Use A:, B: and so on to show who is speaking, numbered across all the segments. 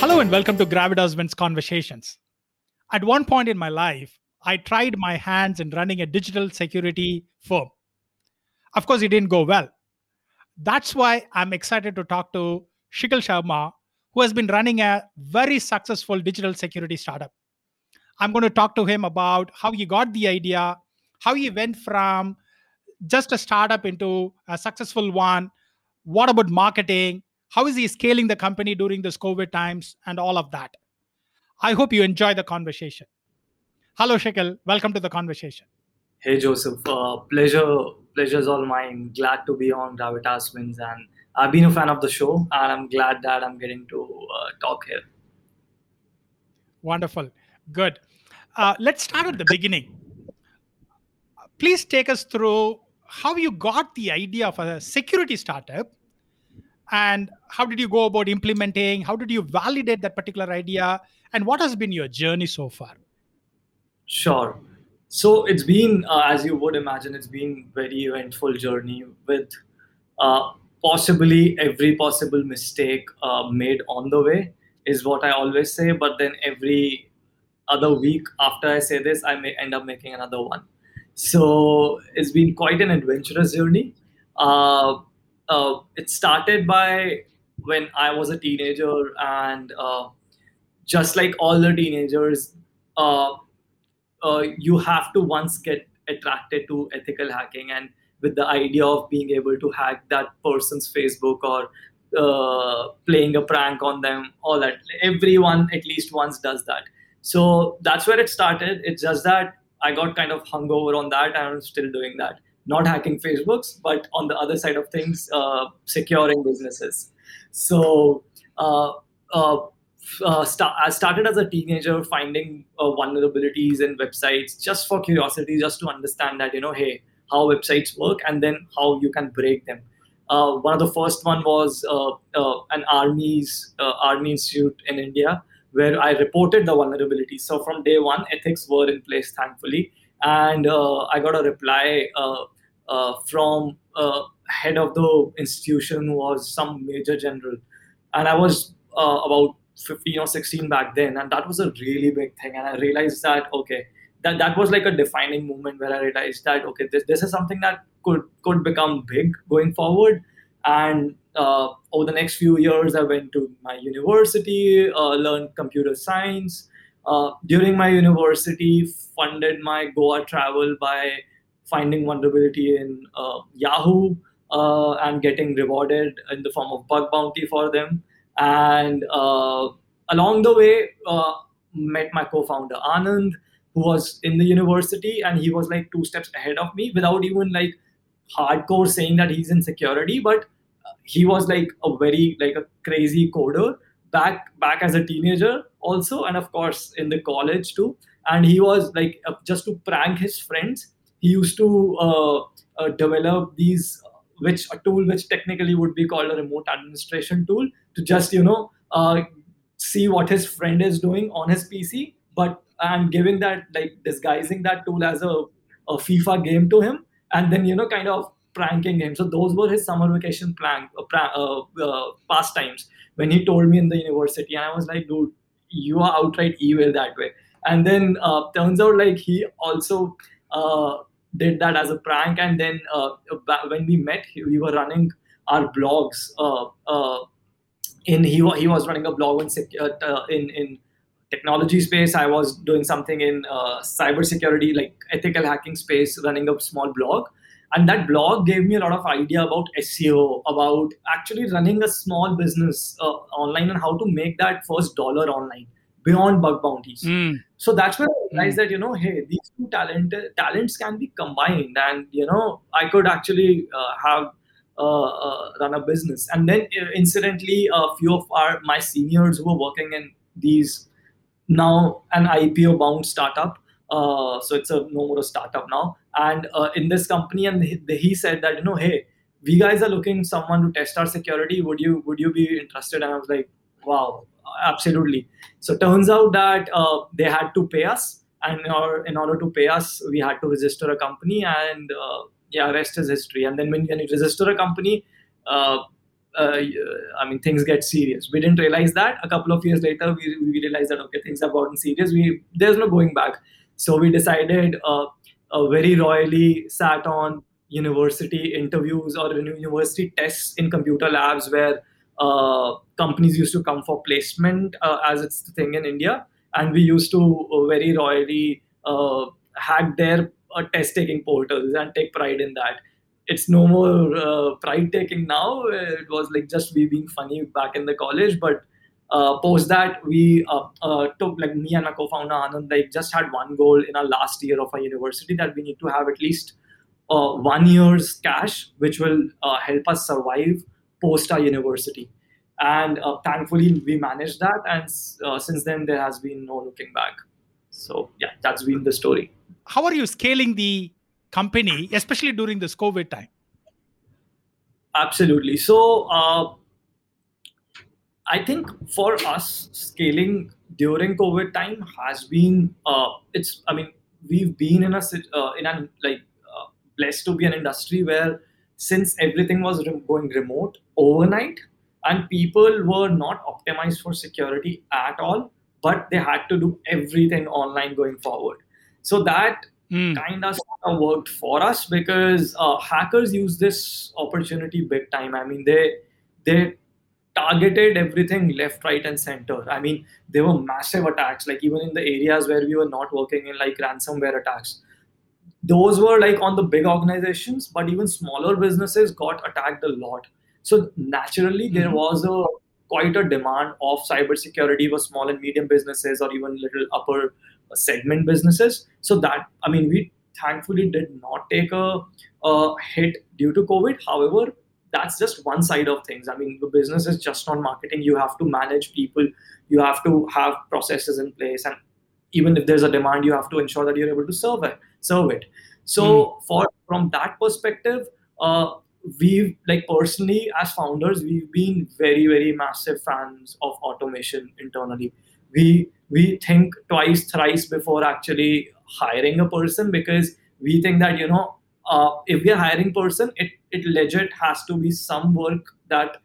A: Hello and welcome to Gravitas Wins Conversations. At one point in my life, I tried my hands in running a digital security firm. Of course, it didn't go well. That's why I'm excited to talk to Shikhar Sharma, who has been running a very successful digital security startup. I'm going to talk to him about how he got the idea, how he went from just a startup into a successful one, what about marketing, how is he scaling the company during this COVID times, and all of that. I hope you enjoy the conversation. Hello, Shikhar. Welcome to the conversation.
B: Hey, Joseph. Uh, pleasure, pleasure's all mine. Glad to be on Gravitas Wins, and I've been a fan of the show, and I'm glad that I'm getting to uh, talk here.
A: Wonderful. Good. Uh, let's start at the beginning. Please take us through how you got the idea of a security startup and how did you go about implementing? How did you validate that particular idea? And what has been your journey so far?
B: Sure. So it's been uh, as you would imagine it's been very eventful journey with uh, possibly every possible mistake uh, made on the way is what i always say. But then every other week after i say this i may end up making another one. So it's been quite an adventurous journey uh, it started by when I was a teenager, and uh, just like all the teenagers, uh, uh, you have to once get attracted to ethical hacking and with the idea of being able to hack that person's Facebook or uh, playing a prank on them, all that. Everyone at least once does that. So that's where it started. It's just that I got kind of hungover on that, and I'm still doing that not hacking Facebooks, but on the other side of things, uh, securing businesses. So uh, uh, uh I started as a teenager finding uh, vulnerabilities in websites just for curiosity, just to understand that, you know, hey, how websites work and then how you can break them. Uh, one of the first one was an army's army institute in India where I reported the vulnerability. So from day one, ethics were in place, thankfully and uh, I got a reply uh, from head of the institution was some major general, and I was about 15 or 16 back then, and that was a really big thing. And I realized that okay, that that was like a defining moment where I realized that okay, this this is something that could could become big going forward. And uh, over the next few years, I went to my university, uh, learned computer science, uh, during my university, funded my Goa travel by finding vulnerability in uh, Yahoo uh, and getting rewarded in the form of bug bounty for them. And uh, along the way, uh, met my co-founder Anand, who was in the university, and he was like two steps ahead of me without even like hardcore saying that he's in security, but he was like a very like a crazy coder back back as a teenager also and of course in the college too and he was like uh, just to prank his friends he used to uh, uh, develop these which a tool which technically would be called a remote administration tool to just you know uh, see what his friend is doing on his pc but and giving that like disguising that tool as a, a fifa game to him and then you know kind of pranking him. So those were his summer vacation plan, uh, uh, pastimes when he told me in the university and i was like dude you are outright evil that way. And then uh, turns out like he also uh, did that as a prank and then uh, when we met we were running our blogs uh, uh, in he, he was running a blog in, uh, in in technology space. I was doing something in cyber security like ethical hacking space running a small blog. And that blog gave me a lot of idea about seo about actually running a small business uh, online and how to make that first dollar online beyond bug bounties mm. so that's where i realized mm. that you know hey these two talent talents can be combined and you know i could actually uh, have uh, uh run a business and then uh, incidentally a few of our my seniors who were working in these now an ipo bound startup uh, so it's a no more a startup now. And uh, in this company, and he, he, said that you know, hey, we guys are looking someone to test our security. Would you would you be interested? And I was like, wow, absolutely. So turns out that uh, they had to pay us, and in order, in order to pay us, we had to register a company, and uh, yeah, rest is history. And then when, when you register a company, uh, uh, I mean, things get serious. We didn't realize that. A couple of years later, we, we realized that okay, things have gotten serious. We there's no going back. So we decided, uh, uh, very royally, sat on university interviews or university tests in computer labs where uh, companies used to come for placement, uh, as it's the thing in India, and we used to uh, very royally hack their test taking portals and take pride in that. It's no more uh, pride taking now. It was like just we being funny back in the college, but uh, post that we uh, uh, took like me and my co-founder Anand like just had one goal in our last year of our university that we need to have at least uh, one year's cash, which will uh, help us survive post our university. And thankfully we managed that, and since then there has been no looking back. So yeah, that's been the story.
A: How are you scaling the company, especially during this COVID time?
B: Absolutely. So, uh, I think for us, scaling during COVID time has been uh, it's. I mean, we've been in a uh, in a like uh, blessed to be an industry where since everything was re- going remote overnight and people were not optimized for security at all, but they had to do everything online going forward. So that mm. kind of worked for us because uh, hackers use this opportunity big time. I mean, they they targeted everything left, right, and center. I mean, there were massive attacks, like even in the areas where we were not working in, like ransomware attacks. Those were like on the big organizations, but even smaller businesses got attacked a lot. So naturally, mm-hmm. there was a quite a demand of cybersecurity for small and medium businesses or even little upper segment businesses. So that I mean, we thankfully did not take a, a hit due to COVID. However, that's just one side of things. I mean, the business is just on marketing. You have to manage people. You have to have processes in place, and even if there's a demand, you have to ensure that you're able to serve it. Serve it. So, mm. for from that perspective, uh, we've like personally as founders, we've been very very massive fans of automation internally. We we think twice, thrice before actually hiring a person because we think that you know uh, if we are hiring person, it it legit has to be some work that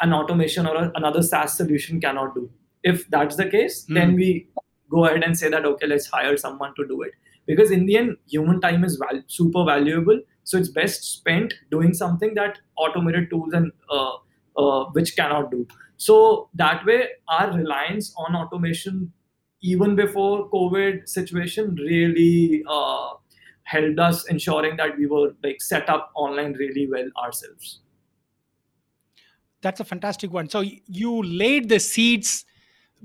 B: an automation or a, another SaaS solution cannot do. If that's the case, mm. then we go ahead and say that okay, let's hire someone to do it because in the end, human time is val- super valuable. So it's best spent doing something that automated tools and uh, uh, which cannot do. So that way, our reliance on automation, even before COVID situation, really uh, helped us ensuring that we were like set up online really well ourselves.
A: That's a fantastic one. So you laid the seeds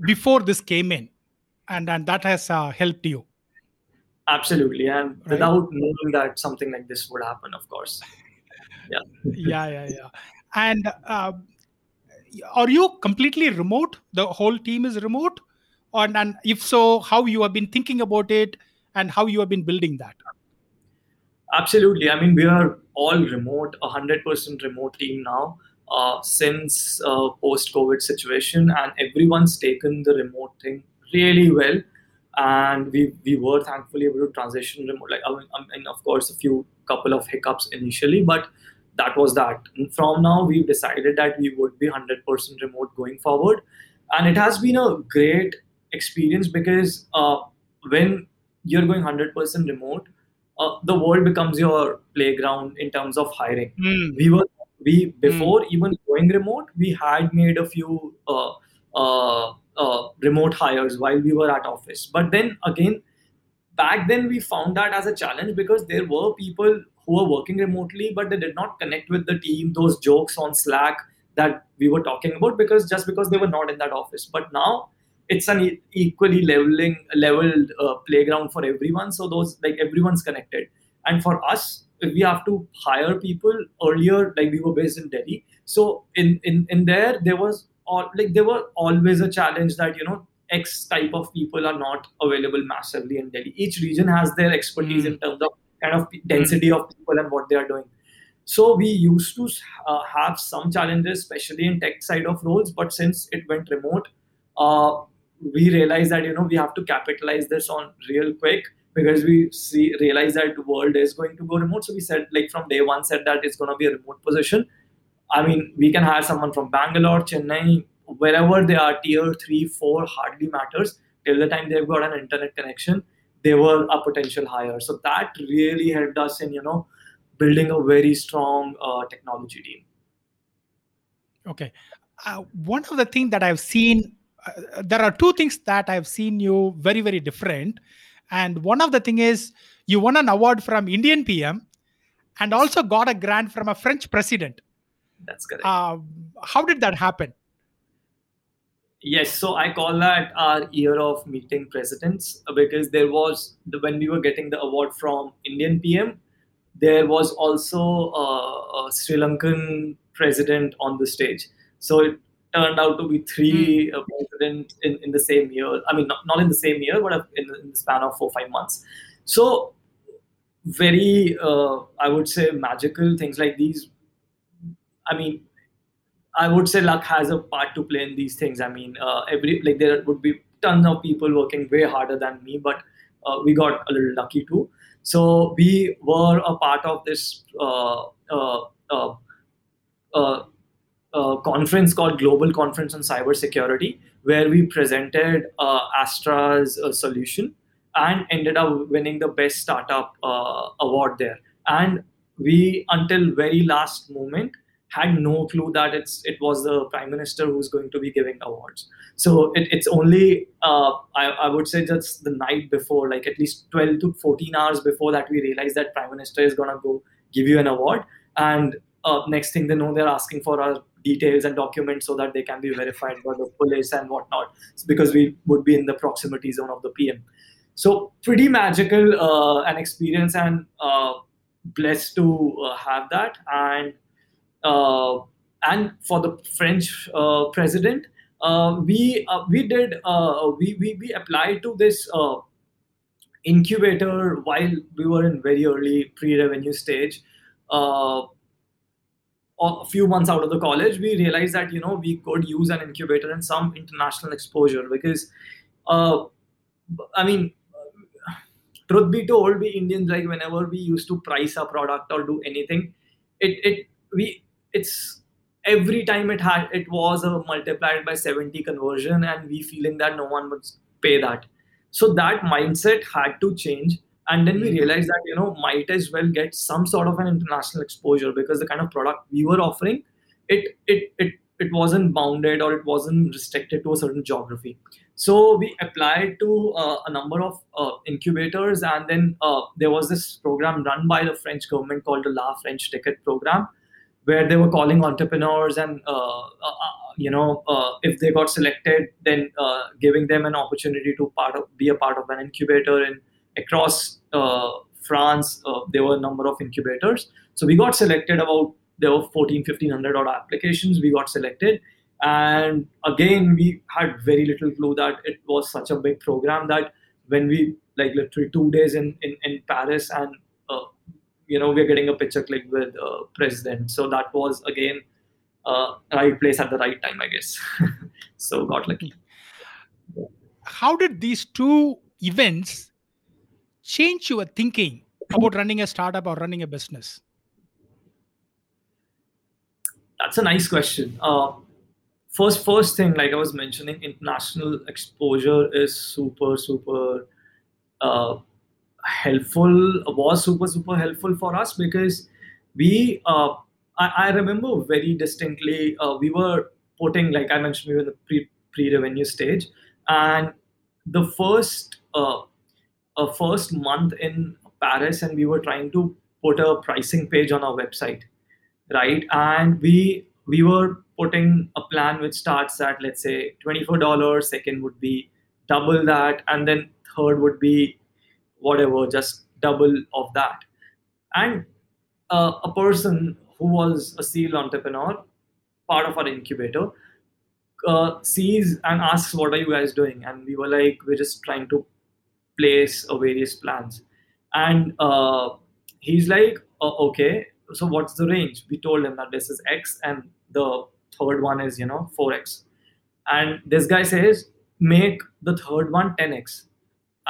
A: before this came in, and and that has uh, helped you.
B: Absolutely, and right? without knowing that something like this would happen, of course. Yeah.
A: yeah, yeah, yeah. And uh, are you completely remote the whole team is remote and, and if so how you have been thinking about it and how you have been building that
B: absolutely i mean we are all remote 100% remote team now uh, since uh, post covid situation and everyone's taken the remote thing really well and we we were thankfully able to transition remote like I mean, I mean of course a few couple of hiccups initially but that was that. And from now, we've decided that we would be 100% remote going forward. And it has been a great experience because uh, when you're going 100% remote, uh, the world becomes your playground in terms of hiring. Mm. We were we before mm. even going remote, we had made a few uh, uh, remote hires while we were at office. But then again, back then we found that as a challenge because there were people who were working remotely, but they did not connect with the team. Those jokes on Slack that we were talking about because just because they were not in that office. But now it's an equally leveling leveled uh, playground for everyone. So those like everyone's connected. And for us, we have to hire people earlier. Like we were based in Delhi, so in in in there there was all like there were always a challenge that you know X type of people are not available massively in Delhi. Each region has their expertise mm. in terms of kind of density of people and what they are doing. So we used to uh, have some challenges, especially in tech side of roles. But since it went remote, uh, we realized that you know we have to capitalize this on real quick because we see realize that the world is going to go remote. So we said like from day one said that it's going to be a remote position. I mean, we can hire someone from Bangalore, Chennai, wherever they are, tier three, four, hardly matters. Till the time they've got an internet connection, they were a potential hire. So that really helped us in, you know, building a very strong uh, technology team.
A: Okay. Uh, one of the things that I've seen, uh, there are two things that I've seen you very, very different. And one of the thing is you won an award from Indian PM and also got a grant from a French president.
B: That's correct.
A: Uh, how did that happen?
B: Yes, so I call that our year of meeting presidents uh, because there was the, when we were getting the award from Indian PM, there was also uh, a Sri Lankan president on the stage. So it turned out to be three mm. presidents in, in the same year. I mean, not, not in the same year, but in, in the span of four five months. So very, uh, I would say, magical things like these. I mean, I would say luck has a part to play in these things. I mean, uh, every like there would be tons of people working way harder than me, but uh, we got a little lucky too. So we were a part of this uh, uh, uh, conference called Global Conference on Cybersecurity, where we presented Astra's solution and ended up winning the best startup award there. And we, until very last moment, had no clue that it's it was the prime minister who's going to be giving awards. So it, it's only uh, I, I would say just the night before, like at least 12 to 14 hours before that, we realized that prime minister is gonna go give you an award. And uh, next thing they know, they're asking for our details and documents so that they can be verified by the police and whatnot. It's because we would be in the proximity zone of the PM. So pretty magical uh, an experience and uh, blessed to uh, have that and and for the French uh, president, uh, we we did we, we we applied to this incubator while we were in very early pre-revenue stage. A few months out of the college we realized that you know we could use an incubator and some international exposure because uh, i mean truth be told we indians like whenever we used to price a product or do anything it it we it's every time it had it was a multiplied by 70 conversion and we feeling that no one would pay that. So that mindset had to change and then we hmm. realized that you know might as well get some sort of an international exposure because the kind of product we were offering it it it it wasn't bounded or it wasn't restricted to a certain geography. So we applied to uh, a number of uh, incubators and then uh, there was this program run by the french government called the la french ticket program where they were calling entrepreneurs and uh, uh, uh you know uh, if they got selected then uh, giving them an opportunity to part of, be a part of an incubator and across uh, france there were a number of incubators. So we got selected about there were 14 1500 odd applications we got selected. And again we had very little clue that it was such a big program that when we like literally two days in in, in paris and you know we're getting a picture click with uh, president. So that was again uh, right place at the right time i guess. So got lucky.
A: How did these two events change your thinking about running a startup or running a business?
B: That's a nice question. Uh, first first thing like i was mentioning international exposure is super super uh, helpful was super super helpful for us because we uh, I, I, remember very distinctly uh, we were putting like I mentioned we were in the pre pre revenue stage and the first uh, uh, first month in Paris and we were trying to put a pricing page on our website right? And we we were putting a plan which starts at let's say $24 second would be double that and then third would be whatever, just double of that. And uh, a person who was a serial entrepreneur, part of our incubator, uh, sees and asks, "What are you guys doing?" And we were like, "We're just trying to place uh, various plans." And uh, he's like, uh, "Okay, so what's the range?" We told him that this is X, and the third one is you know 4x. And this guy says, "Make the third one 10x."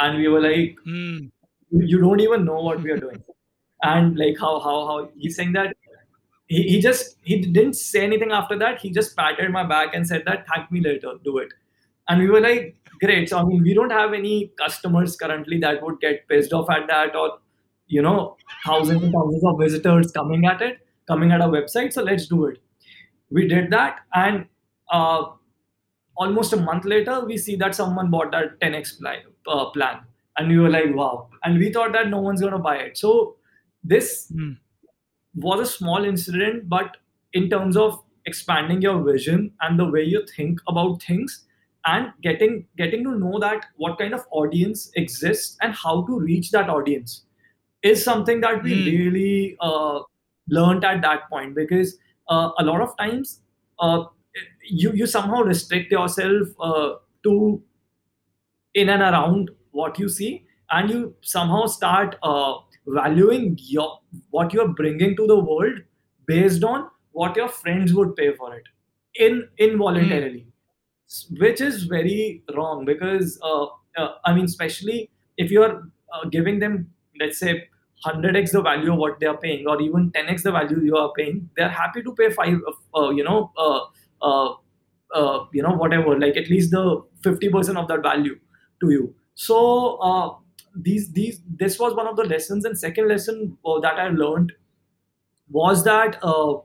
B: And we were like, mm. you don't even know what we are doing. and like how how how he's saying that he, he just he didn't say anything after that. He just patted my back and said that thank me later do it. And we were like great. So i mean we don't have any customers currently that would get pissed off at that or you know thousands and thousands of visitors coming at it coming at our website. So let's do it. We did that and uh, almost a month later we see that someone bought that 10x plan, uh, plan and we were like wow and we thought that no one's going to buy it so this mm. was a small incident but in terms of expanding your vision and the way you think about things and getting getting to know that what kind of audience exists and how to reach that audience is something that we mm. really uh, learned at that point because uh, a lot of times uh, you you somehow restrict yourself uh, to in and around what you see and you somehow start uh, valuing your what you're bringing to the world based on what your friends would pay for it in involuntarily mm. which is very wrong because uh, uh, i mean especially if you're uh, giving them let's say 100x the value of what they are paying or even 10x the value you are paying they're happy to pay five uh, you know uh, uh, uh, you know whatever like at least the 50% of that value to you. So uh, these these this was one of the lessons. And second lesson uh, that i learned was that uh,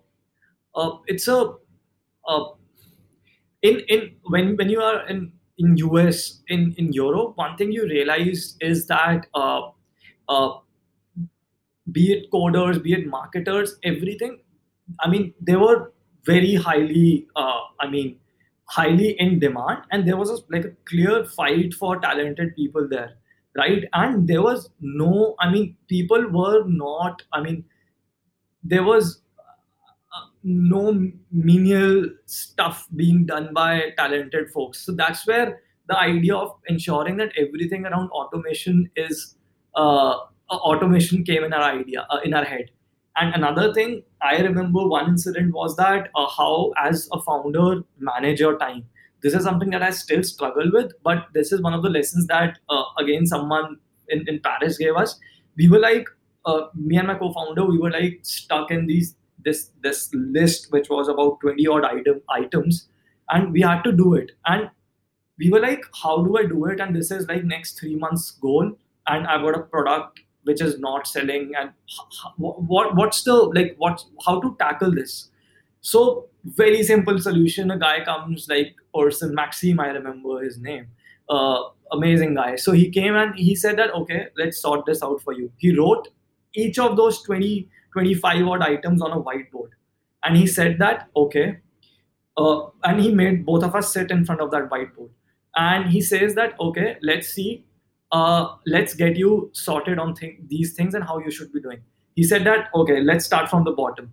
B: uh, it's a uh, in in when when you are in in us in in europe one thing you realize is that uh, uh, be it coders be it marketers everything i mean they were very highly i mean highly in demand and there was a, like a clear fight for talented people there right? And there was no i mean people were not i mean there was uh, no menial stuff being done by talented folks. So that's where the idea of ensuring that everything around automation is uh, automation came in our idea uh, in our head and another thing I remember one incident was that uh, how, as a founder, manage your time. This is something that I still struggle with, but this is one of the lessons that, uh, again, someone in, in Paris gave us. We were like, uh, me and my co-founder, we were like stuck in these this this list, which was about 20 odd item items, and we had to do it. And we were like, how do I do it? And this is like next three months goal, and I've got a product which is not selling and what what's the like what how to tackle this? So very simple solution. A guy comes like person maxime i remember his name. Uh, amazing guy. So he came and he said that okay let's sort this out for you. He wrote each of those 20 25 odd items on a whiteboard. And he said that okay. Uh, and he made both of us sit in front of that whiteboard. And he says that okay let's see uh, let's get you sorted on th- these things and how you should be doing. He said that, okay, let's start from the bottom.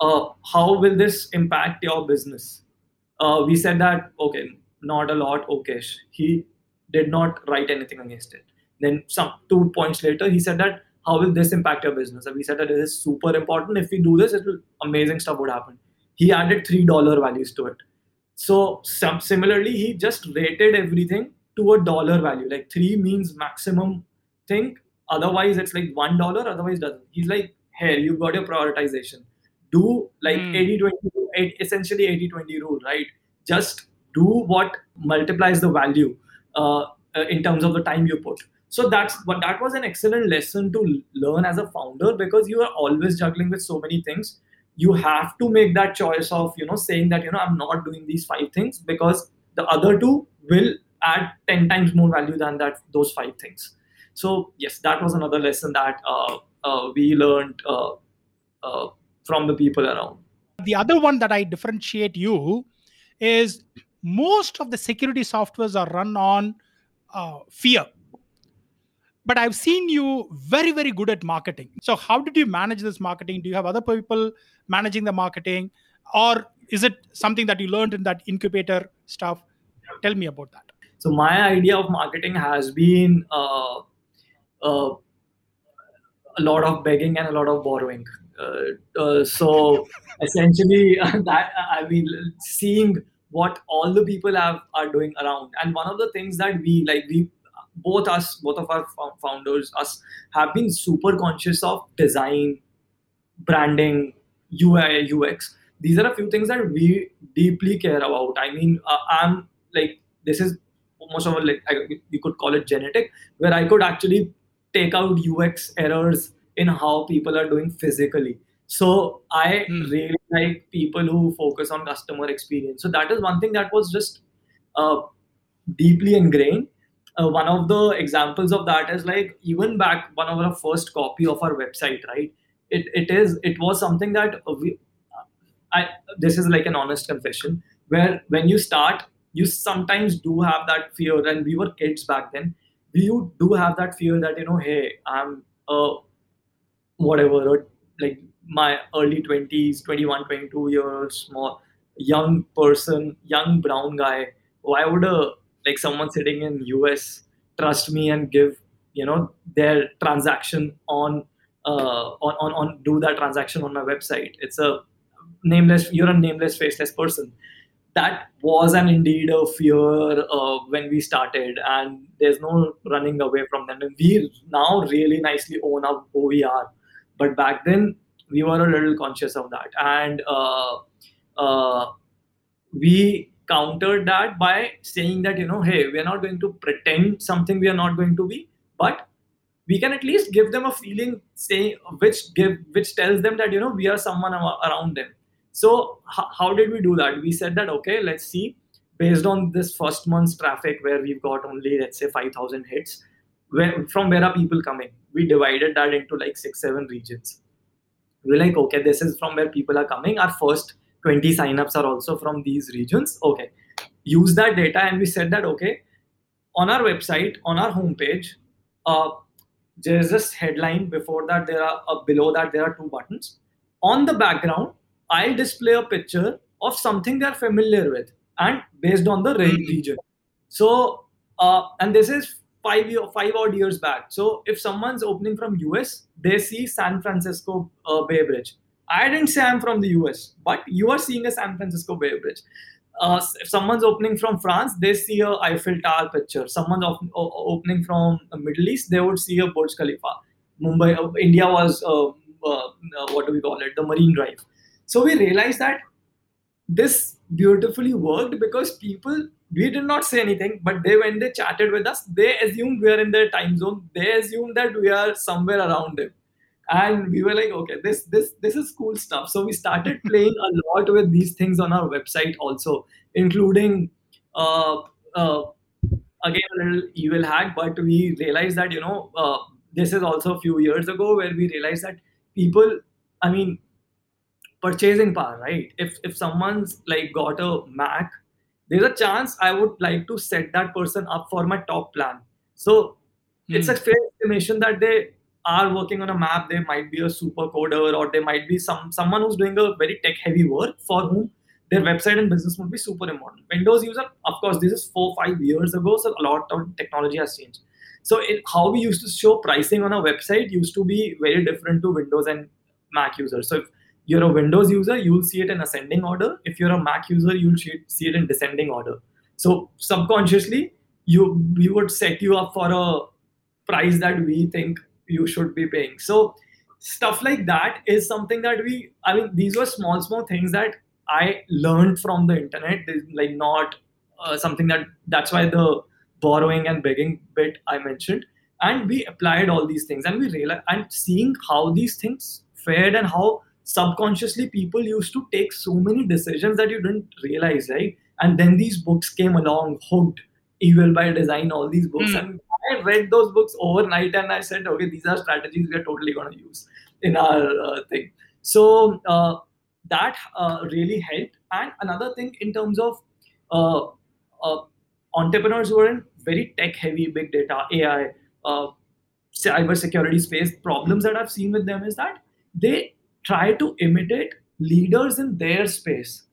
B: Uh, how will this impact your business? Uh, we said that, okay, not a lot, okay. He did not write anything against it. Then some two points later, he said that, how will this impact your business? And we said that it is super important. If we do this, it will amazing stuff would happen. He added three dollar values to it. So some, similarly, he just rated everything to a dollar value. Like three means maximum thing. Otherwise, it's like one dollar. Otherwise, doesn't. He's like, here, you've got your prioritization. Do like mm. 80 20, essentially 80 20 rule, right? Just do what multiplies the value uh, uh, in terms of the time you put. So that's but that was an excellent lesson to learn as a founder because you are always juggling with so many things. You have to make that choice of you know saying that you know I'm not doing these five things because the other two will add 10 times more value than that those five things. So yes that was another lesson that uh, uh, we learned uh, uh from the people around.
A: The other one that i differentiate you is most of the security softwares are run on uh, fear. But i've seen you very very good at marketing. So how did you manage this marketing? Do you have other people managing the marketing? Or is it something that you learned in that incubator stuff? Tell me about that
B: so my idea of marketing has been uh, uh, a lot of begging and a lot of borrowing. Uh, uh so essentially, that I mean, seeing what all the people have are doing around, and one of the things that we like, we both us, both of our founders, us have been super conscious of design, branding, ui ux these are a few things that we deeply care about. I mean uh, i'm like this is most of it like I, you could call it genetic where i could actually take out ux errors in how people are doing physically. So i
A: Hmm.
B: really like people who focus on customer experience. So that is one thing that was just uh, deeply ingrained. Uh, one of the examples of that is like even back one of our first copy of our website right? It, it is it was something that we I this is like an honest confession where when you start, you sometimes do have that fear, and we were kids back then. We do have that fear that you know, hey, I'm a whatever, like my early twenties, 21, 22 years, small young person, young brown guy. Why would a like someone sitting in US trust me and give you know their transaction on uh, on, on on do that transaction on my website? It's a nameless you're a nameless faceless person that was an indeed a fear uh, when we started and there's no running away from them. And we now really nicely own up who we are. But back then we were a little conscious of that. And uh, uh, we countered that by saying that you know hey we're not going to pretend something we are not going to be but we can at least give them a feeling say which give which tells them that you know we are someone around them so h- how did we do that? We said that okay let's see. Based on this first month's traffic where we've got only let's say 5000 hits where from where are people coming? We divided that into like six seven regions. We're like okay this is from where people are coming. Our first 20 signups are also from these regions. Okay. Use that data and we said that okay on our website on our homepage uh, there's this headline before that there are uh, below that there are two buttons. On the background i'll display a picture of something they're familiar with and based on the
A: Mhm.
B: region so uh, and this is five year five odd years back so if someone's opening from us they see san francisco uh, bay bridge i didn't say i'm from the us but you are seeing a san francisco bay bridge uh, if someone's opening from France, they see a Eiffel Tower picture. Someone op- opening from the Middle East, they would see a Burj Khalifa. Mumbai, uh, India was uh, uh, uh, what do we call it? The Marine Drive. So we realized that this beautifully worked because people we did not say anything, but they when they chatted with us, they assumed we are in their time zone. They assumed that we are somewhere around them and we were like okay this this this is cool stuff so we started playing a lot with these things on our website also including uh, uh, again a little evil hack but we realized that you know uh, this is also a few years ago where we realized that people i mean purchasing power right? If if someone's like got a mac there's a chance i would like to set that person up for my top plan. So it's
A: Hmm.
B: a fair estimation that they are working on a map. They might be a super coder or they might be some someone who's doing a very tech heavy work for whom their website and business would be super important. Windows user of course this is four five years ago so a lot of technology has changed. So it, how we used to show pricing on a website used to be very different to windows and mac users. So if you're a windows user you'll see it in ascending order. If you're a mac user you'll see it- in descending order. So subconsciously you we would set you up for a price that we think you should be paying. So stuff like that is something that we i mean these were small small things that i learned from the internet like not uh, something that that's why the borrowing and begging bit i mentioned. And we applied all these things and we realized and seeing how these things fared and how subconsciously people used to take so many decisions that you didn't realize right? And then these books came along hooked evil by design all these books.
A: Hmm.
B: and i read those books overnight and i said okay these are strategies we are totally going to use in our uh, thing. So uh, that uh, really helped. And another thing in terms of uh, uh, entrepreneurs who are in very tech heavy big data ai uh, cyber security space problems that i've seen with them is that they try to imitate leaders in their space.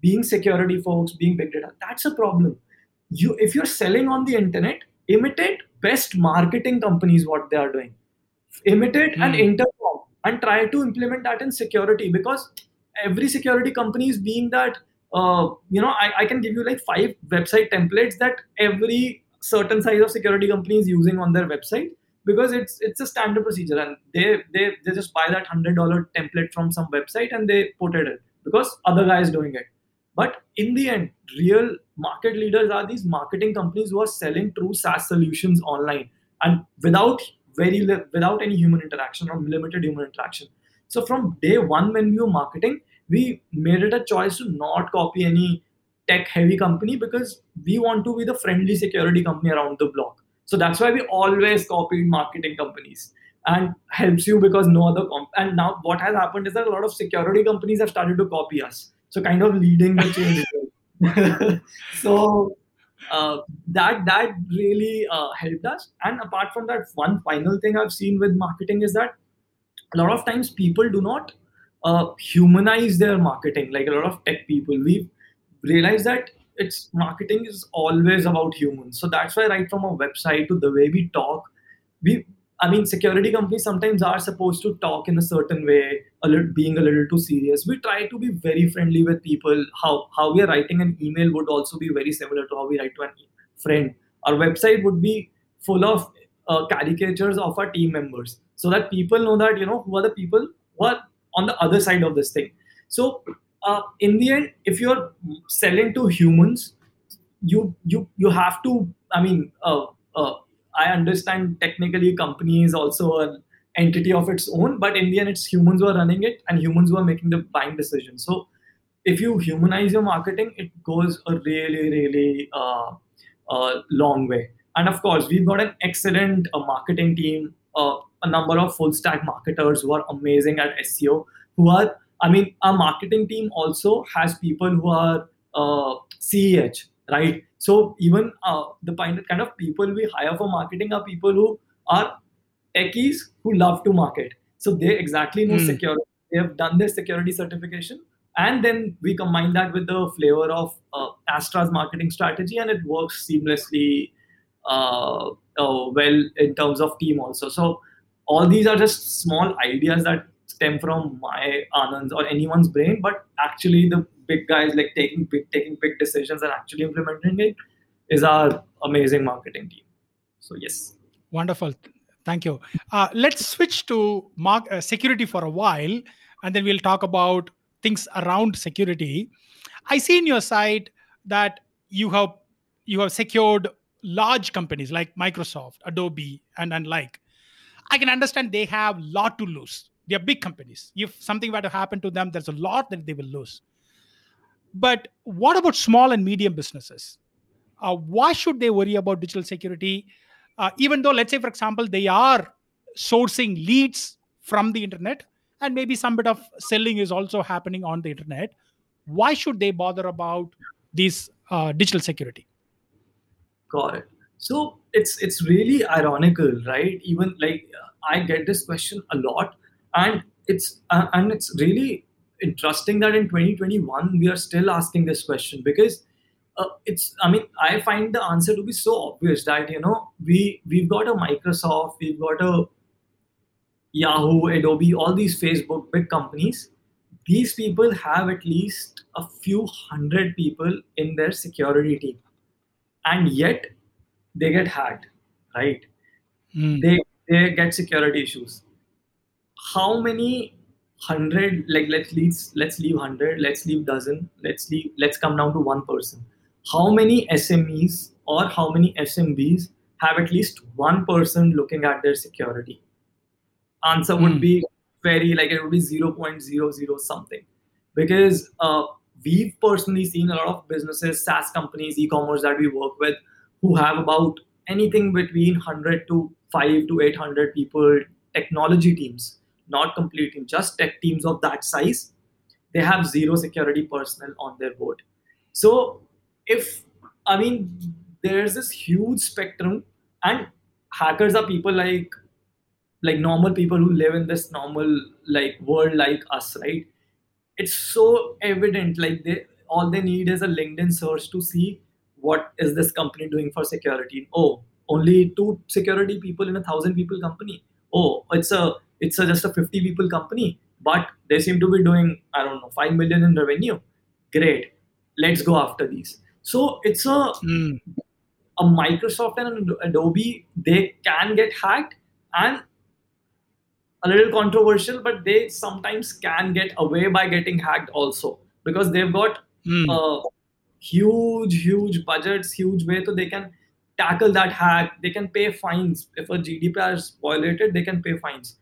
B: Being security folks being big data that's a problem. You if you're selling on the internet imitate best marketing companies what they are doing. Imitate and
A: Hmm.
B: intercom and try to implement that in security because every security company is being that uh, you know I, I can give you like five website templates that every certain size of security company is using on their website because it's it's a standard procedure and they they, they just buy that hundred dollar template from some website and they put it because other guy is doing it. But in the end real market leaders are these marketing companies who are selling true SaaS solutions online and without very li- without any human interaction or limited human interaction. So from day one when we were marketing we made it a choice to not copy any tech heavy company because we want to be the friendly security company around the block so that's why we always copied marketing companies and helps you because no other comp- and now what has happened is that a lot of security companies have started to copy us. So kind of leading the change. So uh, that that really uh, helped us. And apart from that one final thing i've seen with marketing is that a lot of times people do not uh, humanize their marketing. Like a lot of tech people we realize that it's marketing is always about humans so that's why right from our website to the way we talk we I mean, security companies sometimes are supposed to talk in a certain way, a little, being a little too serious. We try to be very friendly with people. How how we are writing an email would also be very similar to how we write to a friend. Our website would be full of uh, caricatures of our team members, so that people know that you know who are the people who are on the other side of this thing. So uh, in the end, if you're selling to humans, you you you have to. I mean. Uh, uh I understand technically company is also an entity of its own, but in the end, it's humans who are running it and humans who are making the buying decision. So if you humanize your marketing, it goes a really, really uh, uh, long way. And of course, we've got an excellent uh, marketing team, a number of full stack marketers who are amazing at SEO, who are, I mean, our marketing team also has people who are CEH, right? So even uh, the kind of people we hire for marketing are people who are techies who love to market. So they exactly know mm. security. They have done their security certification, and then we combine that with the flavor of uh, Astra's marketing strategy, and it works seamlessly uh, uh, well in terms of team also. So all these are just small ideas that stem from my Anand's or anyone's brain, but actually the big guys like taking big taking big decisions and actually implementing it is our amazing marketing team. So yes,
A: wonderful. Thank you. Uh, let's switch to mark, uh, security for a while, and then we'll talk about things around security. I see in your site that you have you have secured large companies like Microsoft, Adobe, and and like. I can understand they have lot to lose. They are big companies. If something were to happen to them, there's a lot that they will lose. But what about small and medium businesses? Uh, why should they worry about digital security? Uh, even though, let's say, for example, they are sourcing leads from the internet, and maybe some bit of selling is also happening on the internet. Why should they bother about this uh, digital security?
B: Got it. So it's it's really ironical, right? Even like I get this question a lot, and it's uh, and it's really interesting that in 2021 we are still asking this question because uh, it's i mean i find the answer to be so obvious that you know we we've got a microsoft we've got a yahoo adobe all these facebook big companies. These people have at least a few hundred people in their security team. And yet they get hacked right? Mm. they they get security issues how many hundred like let's leave let's leave hundred let's leave dozen let's leave let's come down to one person. How many smes or how many smbs have at least one person looking at their security? Answer would mm. be very like it would be 0.00 something. Because uh, we've personally seen a lot of businesses saas companies e-commerce that we work with who have about anything between 100 to 5 to 800 people technology teams not completing just tech teams of that size, they have zero security personnel on their board. So if I mean there's this huge spectrum and hackers are people like like normal people who live in this normal like world like us, right? It's so evident like they all they need is a LinkedIn search to see what is this company doing for security. Oh, only two security people in a thousand people company. Oh, it's a it's a, just a 50 people company, but they seem to be doing, I don't know, 5 million in revenue. Great. Let's go after these. So it's a, mm. a Microsoft and Adobe, they can get hacked, and a little controversial, but they sometimes can get away by getting hacked also because they've got
A: Mm.
B: uh, huge, huge budgets, huge way, so they can tackle that hack. They can pay fines if a GDPR is violated. They can pay fines,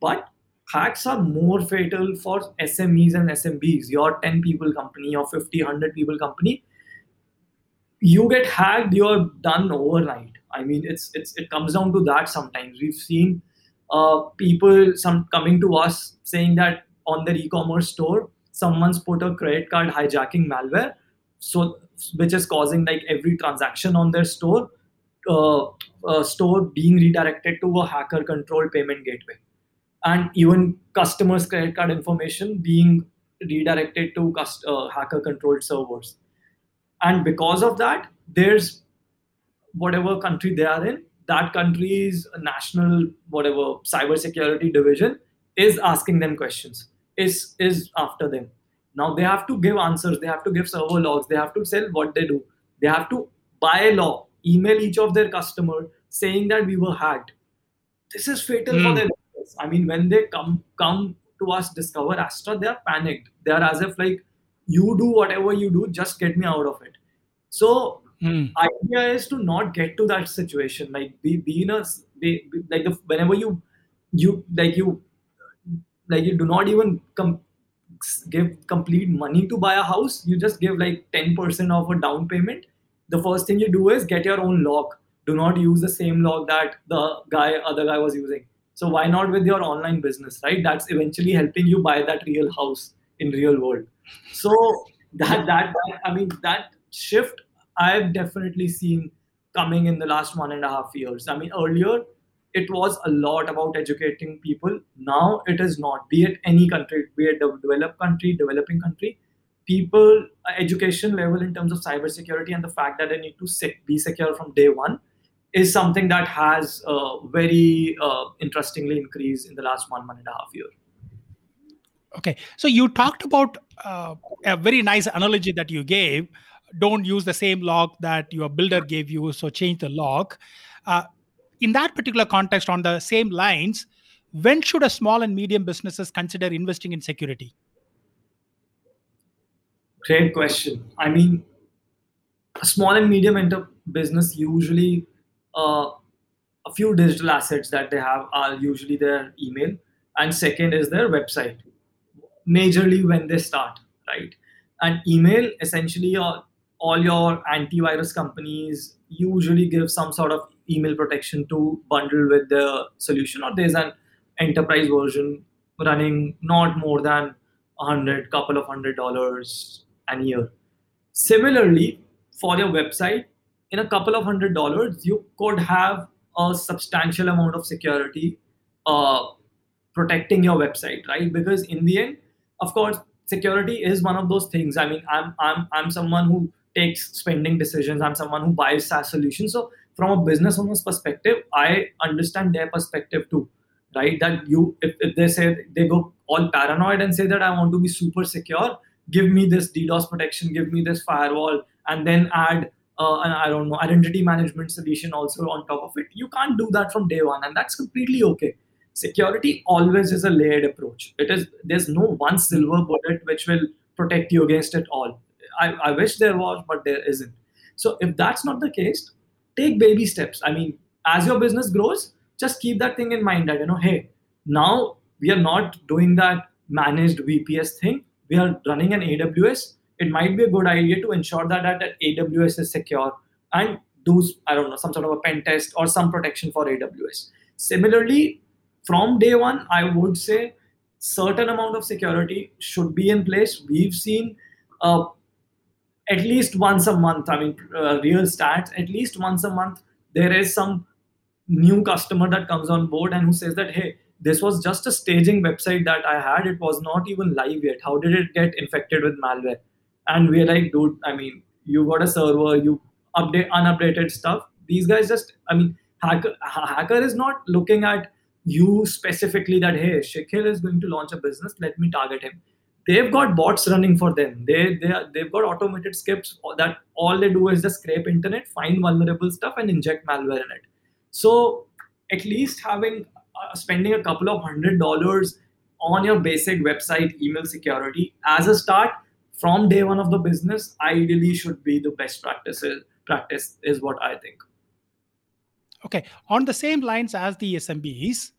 B: but hacks are more fatal for SMEs and SMBs. Your 10 people company, your 50, 100 people company, you get hacked, you're done overnight. I mean, it's it's it comes down to that. Sometimes we've seen uh, people some coming to us saying that on their e-commerce store, someone's put a credit card hijacking malware, so which is causing like every transaction on their store uh, uh, store being redirected to a hacker controlled payment gateway and even customers credit card information being redirected to cust- uh, hacker controlled servers. And because of that there's whatever country they are in that country's national whatever cybersecurity division is asking them questions is is after them. Now they have to give answers they have to give server logs they have to sell what they do. They have to by law email each of their customer saying that we were hacked. This is fatal for
A: Mm.
B: I mean when they come come to us discover astra they are panicked. They are as if like you do whatever you do just get me out of it. So
A: Mm.
B: idea is to not get to that situation. Like be, be in a be, be- like the, whenever you you like you like you do not even com- give complete money to buy a house you just give like 10% of a down payment. The first thing you do is get your own lock. Do not use the same lock that the guy other guy was using so why not with your online business right? That's eventually helping you buy that real house in real world. So that that, i mean that shift i've definitely seen coming in the last one and a half years. I mean earlier it was a lot about educating people. Now it is not. Be it any country be it a developed country developing country people uh, education level in terms of cybersecurity and the fact that they need to be secure from day one is something that has uh, very uh, interestingly increased in the last one one and a half year
A: Okay, so you talked about uh, a very nice analogy that you gave. Don't use the same lock that your builder gave you, so change the lock. Uh, in that particular context, on the same lines, when should a small and medium businesses consider investing in security?
B: Great question. I mean, a small and medium enter business usually uh, a few digital assets that they have are usually their email, and second is their website. Majorly when they start, right? And email essentially uh, all your antivirus companies usually give some sort of email protection to bundle with the solution, or there's an enterprise version running not more than a hundred, couple of hundred dollars an year. Similarly, for your website, in a couple of hundred dollars, you could have a substantial amount of security uh, protecting your website, right? Because in the end, of course, security is one of those things. I mean, I'm I'm I'm someone who takes spending decisions. I'm someone who buys SaaS solutions. So from a business owner's perspective, I understand their perspective too, right? That you if, if they say they go all paranoid and say that I want to be super secure, give me this DDoS protection, give me this firewall, and then add uh, I don't know identity management solution also on top of it. You can't do that from day one, and that's completely okay. Security always is a layered approach. It is there's no one silver bullet which will protect you against it all. I, I wish there was, but there isn't. So if that's not the case, take baby steps. I mean, as your business grows, just keep that thing in mind that you know, hey, now we are not doing that managed VPS thing. We are running an AWS. It might be a good idea to ensure that that, that AWS is secure and do I don't know some sort of a pen test or some protection for AWS. Similarly, from day one, I would say certain amount of security should be in place. We've seen uh, at least once a month. I mean, uh, real stats. At least once a month, there is some new customer that comes on board and who says that, hey, this was just a staging website that I had. It was not even live yet. How did it get infected with malware? And we're like, dude, I mean, you got a server, you update unupdated stuff. These guys just, I mean, hacker hacker is not looking at you specifically that hey, Shikhil is going to launch a business. Let me target him. They've got bots running for them. They they they've got automated scripts that all they do is just scrape internet, find vulnerable stuff, and inject malware in it. So at least having uh, spending a couple of hundred dollars on your basic website email security as a start from day one of the business ideally should be the best practices practice is what i think.
A: Okay on the same lines as the smbs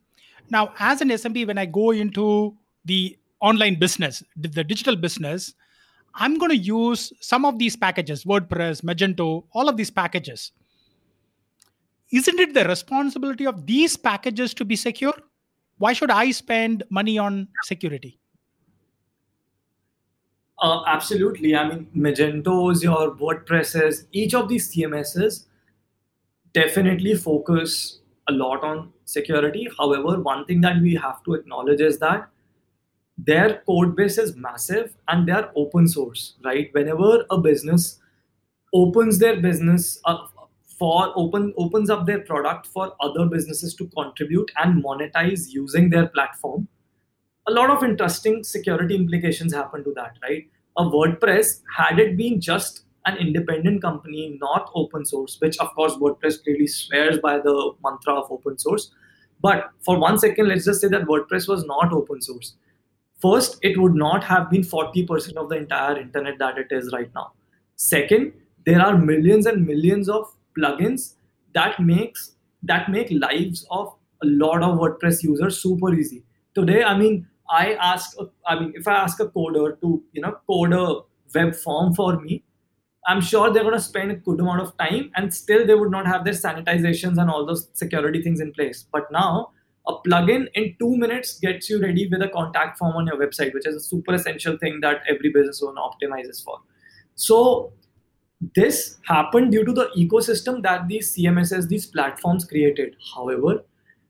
A: now as an smb when i go into the online business the digital business i'm going to use some of these packages wordpress magento all of these packages. Isn't it the responsibility of these packages to be secure? Why should i spend money on security
B: uh, absolutely. I mean magentos your wordpresses each of these cms's definitely focus a lot on security. However one thing that we have to acknowledge is that their code base is massive and they are open source right? Whenever a business opens their business up for open opens up their product for other businesses to contribute and monetize using their platform a lot of interesting security implications happen to that right? A wordpress had it been just an independent company not open source which of course wordpress clearly swears by the mantra of open source. But for one second let's just say that wordpress was not open source. First it would not have been 40% of the entire internet that it is right now. Second there are millions and millions of plugins that makes that make lives of a lot of wordpress users super easy today i mean i ask i mean if i ask a coder to you know code a web form for me i'm sure they're going to spend a good amount of time and still they would not have their sanitizations and all those security things in place but now a plugin in two minutes gets you ready with a contact form on your website, which is a super essential thing that every business owner optimizes for. So this happened due to the ecosystem that these CMSs, these platforms created. However,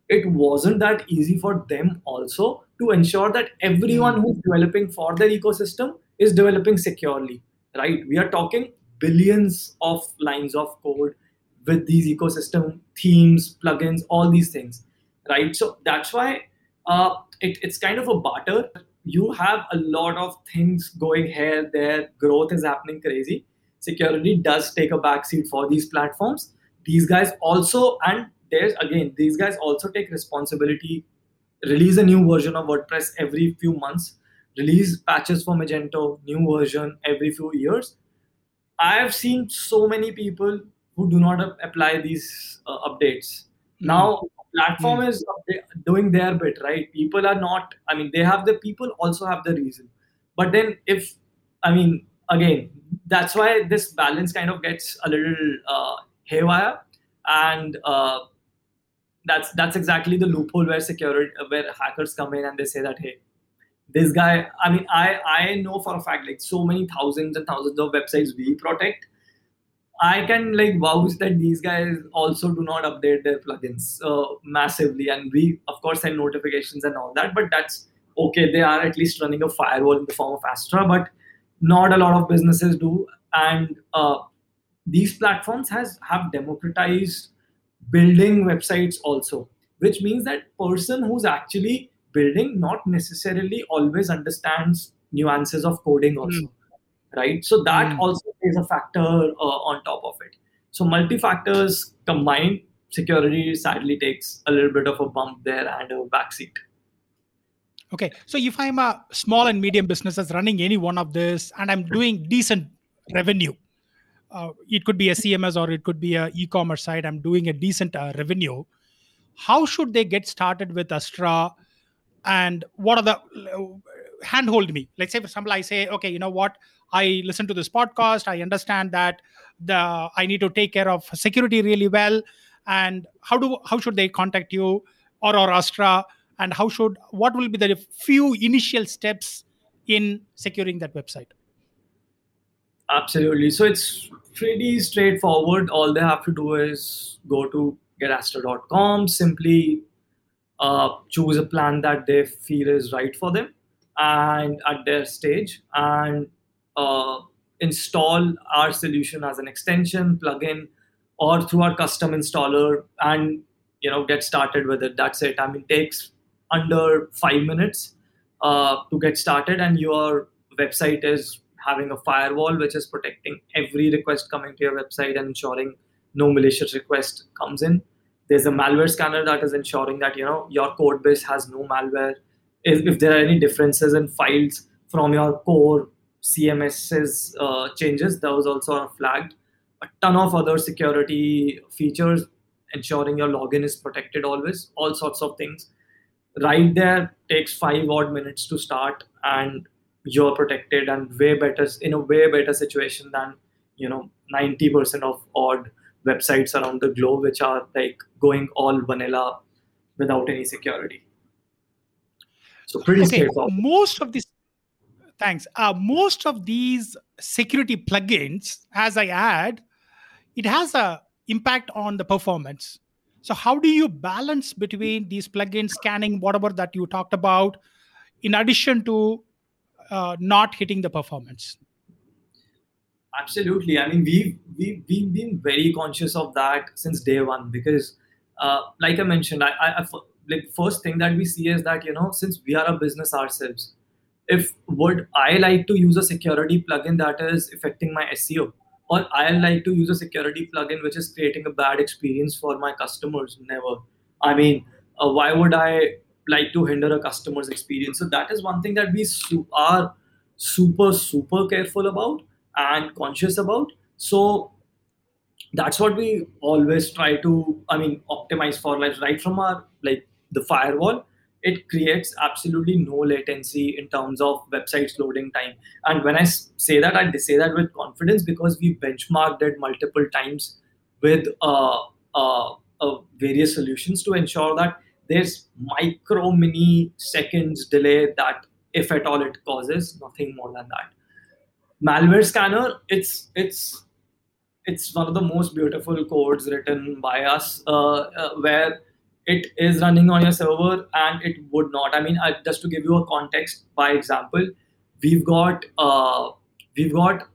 B: it wasn't that easy for them also to ensure that everyone hmm. who's developing for their ecosystem is developing securely, right? We are talking billions of lines of code with these ecosystem themes, plugins, all these things right? So that's why uh, it, it's kind of a barter. You have a lot of things going here, there, growth is happening crazy. Security does take a backseat for these platforms. These guys also, and there's again, these guys also take responsibility, release a new version of WordPress every few months, release patches for Magento, new version every few years. I have seen so many people who do not apply these uh, updates. Mm-hmm. Now, platform mm. is doing their bit right people are not i mean they have the people also have the reason but then if i mean again that's why this balance kind of gets a little uh, haywire and uh, that's that's exactly the loophole where security where hackers come in and they say that hey this guy i mean i i know for a fact like so many thousands and thousands of websites we protect I can like vouch that these guys also do not update their plugins uh, massively, and we of course send notifications and all that. But that's okay. They are at least running a firewall in the form of Astra, but not a lot of businesses do. And uh, these platforms has have democratized building websites also, which means that person who's actually building not necessarily always understands nuances of coding also. Mm right? So that mm. also is a factor uh, on top of it. So multi factors combined, security sadly takes a little bit of a bump there and a backseat.
A: Okay, so if I'm a small and medium businesses running any one of this, and I'm doing decent revenue, uh, it could be a CMS or it could be a e-commerce site. I'm doing a decent uh, revenue. How should they get started with Astra? And what are the handhold me? Let's say, for example, I say, okay, you know what? I listen to this podcast. I understand that the I need to take care of security really well. And how do how should they contact you or or Astra? And how should what will be the few initial steps in securing that website?
B: Absolutely. So it's pretty straightforward. All they have to do is go to getastra.com, simply uh, choose a plan that they feel is right for them and at their stage and uh, install our solution as an extension plugin or through our custom installer and you know get started with it that's it i mean it takes under five minutes uh, to get started and your website is having a firewall which is protecting every request coming to your website and ensuring no malicious request comes in. There's a malware scanner that is ensuring that you know your code base has no malware. If, if there are any differences in files from your core cms's uh, changes those also are flagged. A ton of other security features ensuring your login is protected always all sorts of things. Right there takes five odd minutes to start and you're protected and way better in a way better situation than you know 90% of odd websites around the globe which are like going all vanilla without any security. So pretty okay. straightforward.
A: most of these thanks. Uh, most of these security plugins as i add it has a impact on the performance. So how do you balance between these plugins scanning whatever that you talked about in addition to uh, not hitting the performance?
B: Absolutely. I mean we've, we've, we've been very conscious of that since day one because uh, like i mentioned I, I, I like first thing that we see is that you know since we are a business ourselves if would i like to use a security plugin that is affecting my seo or i like to use a security plugin which is creating a bad experience for my customers never. I mean uh, why would i like to hinder a customer's experience. So that is one thing that we su- are super super careful about and conscious about. So that's what we always try to i mean optimize for like right from our like the firewall. It creates absolutely no latency in terms of websites loading time. And when i say that i say that with confidence because we benchmarked it multiple times with uh, uh, uh, various solutions to ensure that there's micro mini seconds delay that if at all it causes nothing more than that. Malware scanner it's it's it's one of the most beautiful codes written by us uh, uh, where it is running on your server and it would not. I mean I, just to give you a context by example we've got uh, we've got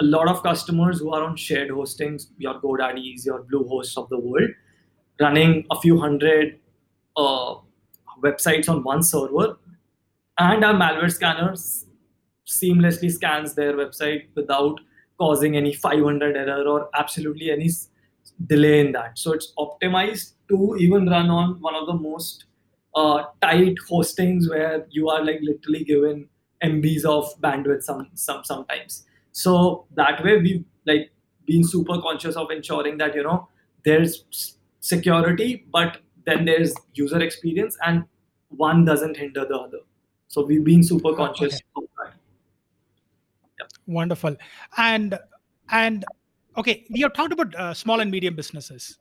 B: a lot of customers who are on shared hostings your godaddies your bluehosts of the world running a few hundred uh, websites on one server and our malware scanners seamlessly scans their website without causing any 500 error or absolutely any delay in that. So it's optimized to even run on one of the most uh, tight hostings where you are like literally given MBs of bandwidth some, some sometimes. So that way we've like been super conscious of ensuring that you know there's security, but then there's user experience and one doesn't hinder the other. So we've been super conscious okay. of that.
A: Wonderful. And and okay we have talked about uh, small and medium businesses.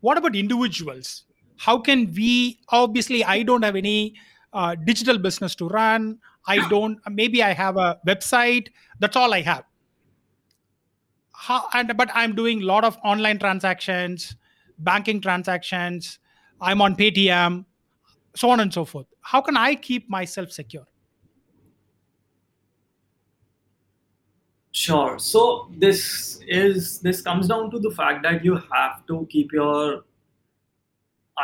A: What about individuals? How can we obviously i don't have any uh, digital business to run. I don't maybe i have a website. That's all i have. How, and but i'm doing a lot of online transactions banking transactions i'm on paytm so on and so forth how can i keep myself secure
B: Sure. So this is this comes down to the fact that you have to keep your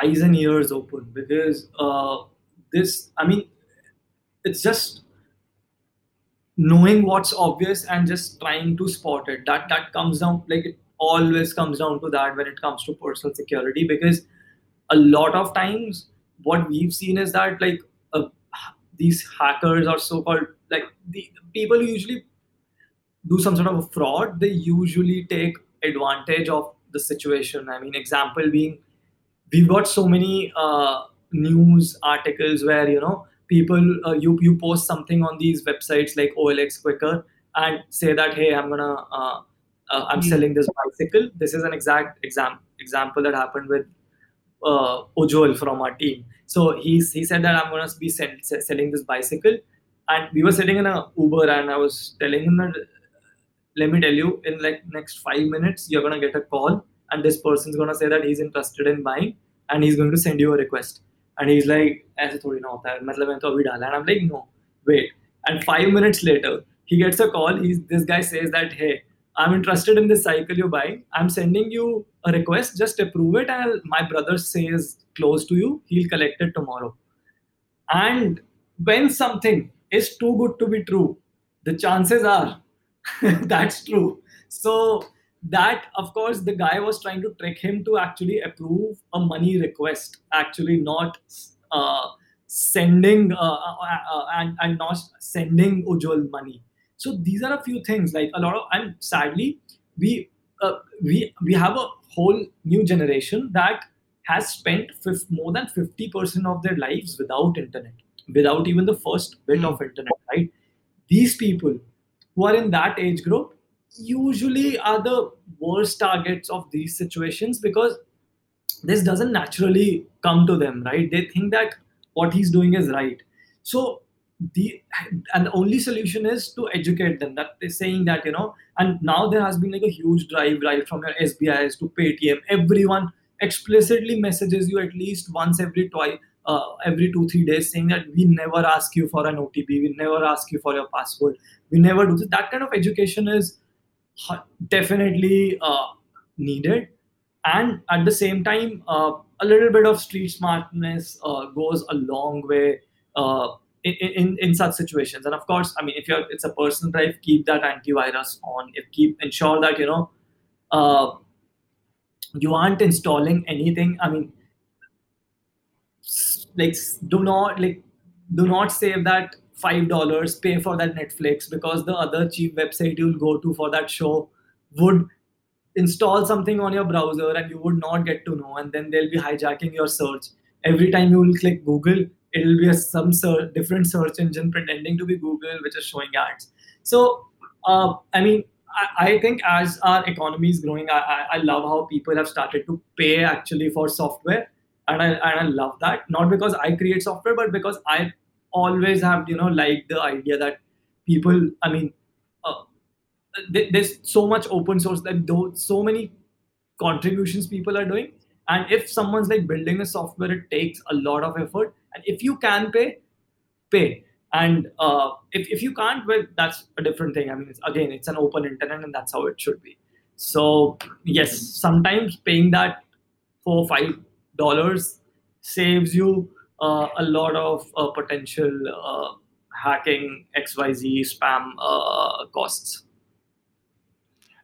B: eyes and ears open because uh, this, I mean, it's just knowing what's obvious and just trying to spot it. That that comes down like it always comes down to that when it comes to personal security because a lot of times what we've seen is that like uh, these hackers or so-called like the people who usually do some sort of a fraud, they usually take advantage of the situation. I mean, example being, we've got so many uh, news articles where you know people uh, you you post something on these websites like OLX Quikr and say that hey, I'm gonna uh, uh I'm mm-hmm. selling this bicycle. This is an exact exam example that happened with uh, Ojol from our team. So he's he said that I'm gonna be sell, selling this bicycle, and we were sitting in a Uber, and I was telling him that let me tell you, in like next five minutes, you're gonna get a call, and this person's gonna say that he's interested in buying, and he's going to send you a request. And he's like, ऐसे थोड़ी ना होता है मतलब मैं तो अभी डाला and I'm like no wait and five minutes later he gets a call he's this guy says that hey I'm interested in this cycle you're buying I'm sending you a request. Just approve it and my brother says close to you. He'll collect it tomorrow. And when something is too good to be true the chances are that's true. So that of course the guy was trying to trick him to actually approve a money request actually not uh, sending uh, uh, uh, and, and not sending ujjwal money so these are a few things like a lot of and sadly we uh, we we have a whole new generation that has spent more than 50% of their lives without internet without even the first bit of internet right? These people who are in that age group usually are the worst targets of these situations because this doesn't naturally come to them right? They think that what he's doing is right. So the and the only solution is to educate them that they're saying that you know and now there has been like a huge drive right from your sbis to paytm. Everyone explicitly messages you at least once every twice uh, every two three days saying that we never ask you for an otp we never ask you for your password we never do this. That kind of education is definitely uh, needed. And at the same time uh, a little bit of street smartness uh, goes a long way uh, in, in, in such situations. And of course i mean if you're it's a personal drive keep that antivirus on. If keep ensure that you know uh, you aren't installing anything. I mean like do not like do not save that five dollars pay for that netflix because the other cheap website you'll go to for that show would install something on your browser and you would not get to know and then they'll be hijacking your search. Every time you will click google it'll be a, some search, different search engine pretending to be google which is showing ads. So uh, i mean I, I, think as our economy is growing I, I, love how people have started to pay actually for software and I, and I love that. Not because i create software but because i always have you know liked the idea that people i mean uh, there's so much open source that though so many contributions people are doing. And if someone's like building a software it takes a lot of effort and if you can pay pay and uh, if, if you can't well that's a different thing i mean it's, again it's an open internet and that's how it should be so yes sometimes paying that four five dollars saves you uh, a lot of uh, potential uh, hacking xyz spam uh, costs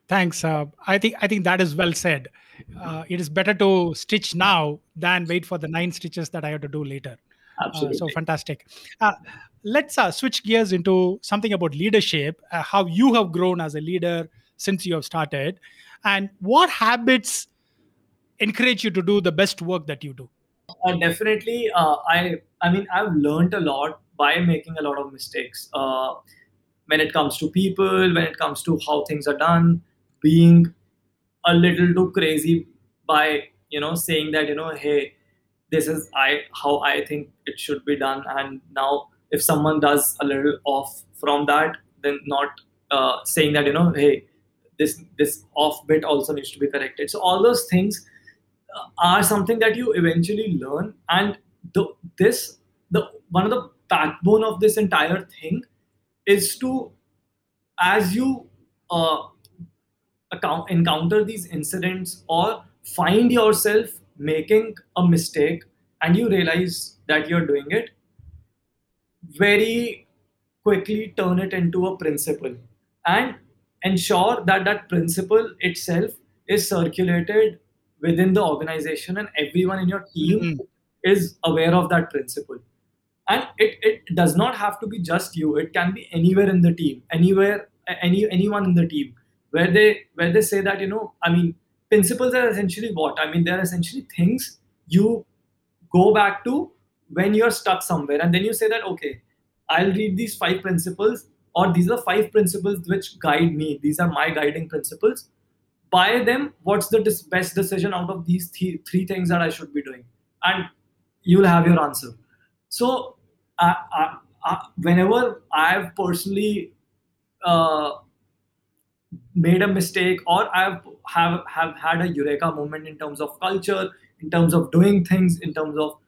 A: Thanks. Uh, I think I think that is well said. Uh, it is better to stitch now than wait for the nine stitches that I have to do later.
B: Absolutely.
A: Uh, so fantastic. Uh, let's uh, switch gears into something about leadership. Uh, how you have grown as a leader since you have started, and what habits encourage you to do the best work that you do.
B: definitely, I I mean I've learned a lot by making a lot of mistakes when it comes to people, when it comes to how things are done being a little too crazy by you know saying that you know hey this is i how i think it should be done. And now if someone does a little off from that then not uh, saying that you know hey this this off bit also needs to be corrected. So all those things uh, are something that you eventually learn. And the this the one of the backbone of this entire thing is to as you uh, account, encounter these incidents or find yourself making a mistake and you realize that you're doing it, very quickly turn it into a principle and ensure that that principle itself is circulated within the organization and everyone in your team mm-hmm. is aware of that principle and it, it does not have to be just you it can be anywhere in the team anywhere any anyone in the team where they where they say that you know i mean principles are essentially what? I mean they're essentially things you go back to when you're stuck somewhere. And then you say that okay i'll read these five principles or these are five principles which guide me. These are my guiding principles. By them what's the dis- best decision out of these th- three things that i should be doing? And you'll have your answer. So uh, uh, uh, whenever i've personally uh, made a mistake or I've have have had a eureka moment in terms of culture, in terms of doing things, in terms of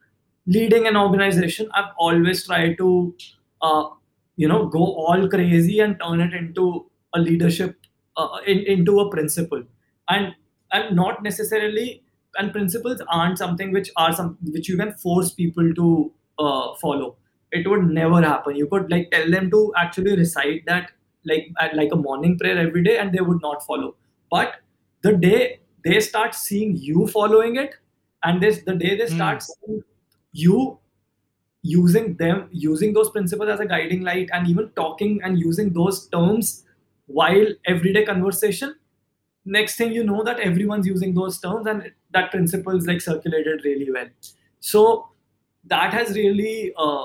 B: leading an organization. I've always tried to uh, you know go all crazy and turn it into a leadership uh, in, into a principle. And and not necessarily and principles aren't something which are some which you can force people to uh, follow. It would never happen. You could like tell them to actually recite that like like a morning prayer every day and they would not follow. But the day they start seeing you following it and this the day they start seeing you using them using those principles as a guiding light and even talking and using those terms while everyday conversation next thing you know that everyone's using those terms and that principle is like circulated really well. So that has really uh,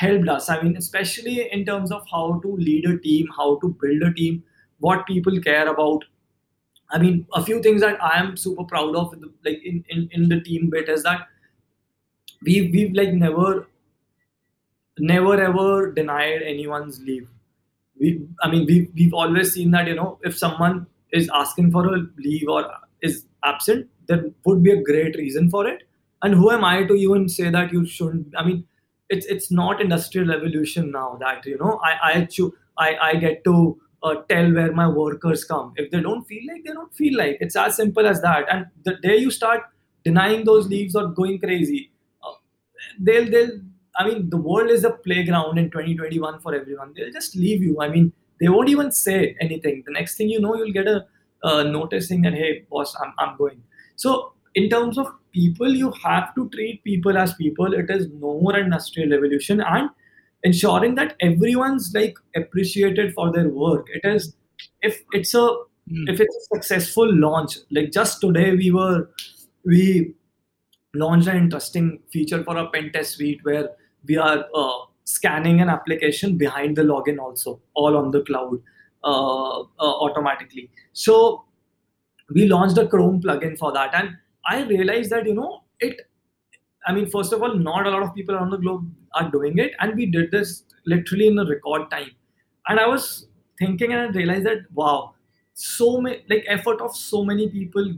B: helped us. I mean especially in terms of how to lead a team how to build a team what people care about. I mean a few things that i am super proud of like in, in, in the team bit is that we we've like never never ever denied anyone's leave. We i mean we we've always seen that you know if someone is asking for a leave or is absent there would be a great reason for it. And who am i to even say that you shouldn't i mean it's it's not industrial revolution now that you know i i cho- i, I get to uh, tell where my workers come if they don't feel like they don't feel like it's as simple as that and the day you start denying those leaves or going crazy uh, they'll they'll I mean, the world is a playground in 2021 for everyone. They'll just leave you. I mean, they won't even say anything. The next thing you know, you'll get a uh, notice saying that, hey, boss, I'm, I'm going. So, in terms of people, you have to treat people as people. It is no more an industrial revolution and ensuring that everyone's like appreciated for their work. It is, if it's a,
A: Mm.
B: if it's a successful launch, like just today we were, we launched an interesting feature for our pen test suite where we are uh, scanning an application behind the login also all on the cloud uh, uh, automatically so we launched a chrome plugin for that and i realized that you know it i mean first of all not a lot of people around the globe are doing it and we did this literally in a record time. And i was thinking and i realized that wow so many like effort of so many people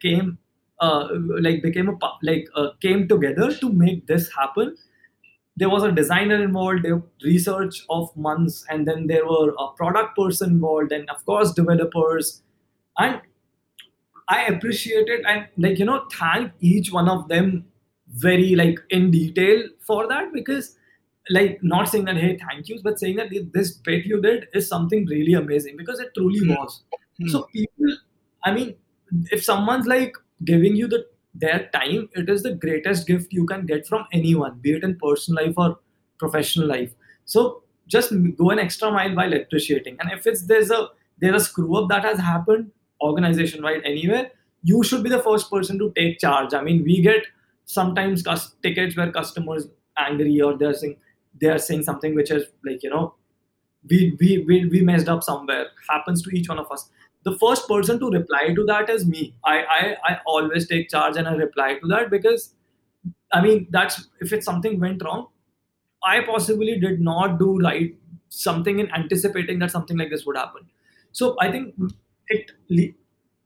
B: came uh, like became a like uh, came together to make this happen. There was a designer involved research of months and then there were a product person involved and of course developers. And i appreciate it and like you know thank each one of them very like in detail for that because like not saying that hey thank yous but saying that this bit you did is something really amazing because it truly
A: Hmm.
B: was
A: Hmm.
B: so people i mean if someone's like giving you the their time it is the greatest gift you can get from anyone be it in personal life or professional life so just go an extra mile while appreciating and if it's there's a there's a screw up that has happened organization wide anywhere you should be the first person to take charge. I mean we get sometimes cus- tickets where customers angry or they're saying they're saying something which is like you know we, we we we messed up somewhere. Happens to each one of us. The first person to reply to that is me. I, I i always take charge and i reply to that because i mean that's if it's something went wrong i possibly did not do right something in anticipating that something like this would happen. So i think it le-